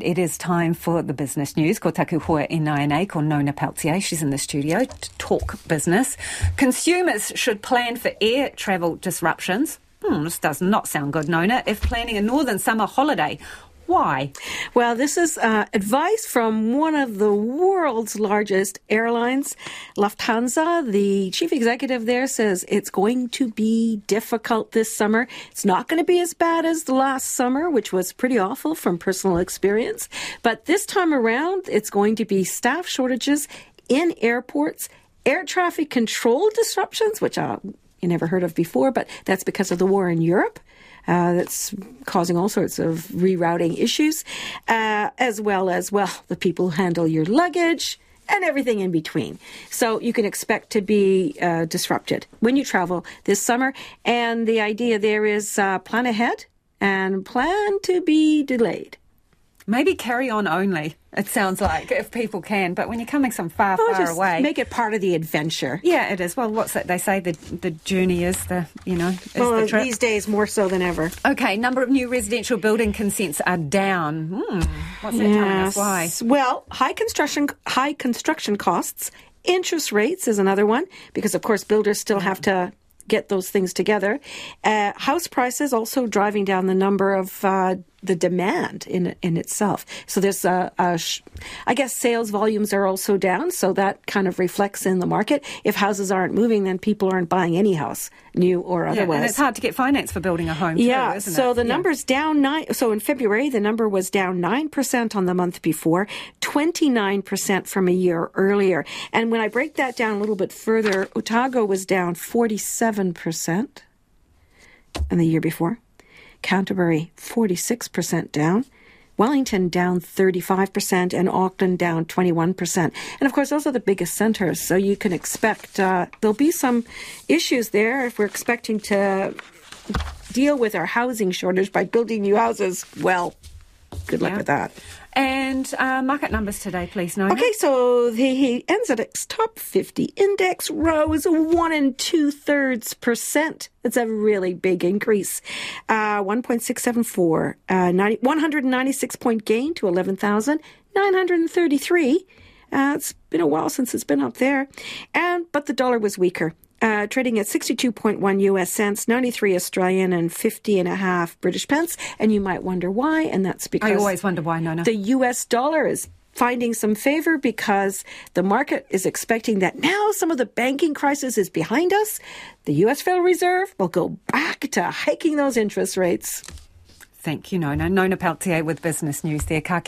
It is time for the business news. Ko taku hoa ko Nona Pelletier. She's in the studio to talk business. Consumers should plan for air travel disruptions. Hmm, this does not sound good, Nona. If planning a northern summer holiday, why? Well, this is uh, advice from one of the world's largest airlines, Lufthansa. The chief executive there says it's going to be difficult this summer. It's not going to be as bad as the last summer, which was pretty awful from personal experience. But this time around, it's going to be staff shortages in airports, air traffic control disruptions, which uh, you never heard of before, but that's because of the war in Europe uh, that's causing all sorts of rerouting issues, uh, as well as, well, the people who handle your luggage and everything in between. So you can expect to be uh, disrupted when you travel this summer. And the idea there is uh, plan ahead and plan to be delayed. Maybe carry on only. It sounds like if people can, but when you're coming some far, oh, far away, make it part of the adventure. Yeah, it is. Well, what's that? They say the the journey is the you know is well, the trip. these days more so than ever. Okay, number of new residential building consents are down. Hmm. What's that yes. telling us? Why? Well, high construction high construction costs. Interest rates is another one because, of course, builders still have to get those things together. Uh, house prices also driving down the number of uh, the demand in in itself. So there's a, a sh- I guess sales volumes are also down, so that kind of reflects in the market. If houses aren't moving, then people aren't buying any house, new or otherwise. Yeah, and it's hard to get finance for building a home. Yeah, too, so it? the yeah. number's down nine. So in February, the number was down nine percent on the month before, twenty nine percent from a year earlier. And when I break that down a little bit further, Otago was down forty seven percent, and the year before. Canterbury 46% down. Wellington down 35% and Auckland down 21%. And of course, those are the biggest centres, so you can expect uh, there'll be some issues there if we're expecting to deal with our housing shortage by building new houses. Well, good luck yeah. with that. And uh, market numbers today, please, Nona. Okay, so the NZX top 50 index rose one and two thirds percent. It's a really big increase. Uh, 1.674, uh, 90, 196 point gain to 11,933. Uh, it's been a while since it's been up there. And, but the dollar was weaker uh, trading at 62.1 US cents, 93 Australian, and 50 and a half British pence. And you might wonder why, and that's because I always wonder why, no, no. The US dollar is finding some favor because the market is expecting that now some of the banking crisis is behind us. The US Federal Reserve will go back to hiking those interest rates. Thank you, Nona. Nona Pelletier with Business News there. Ka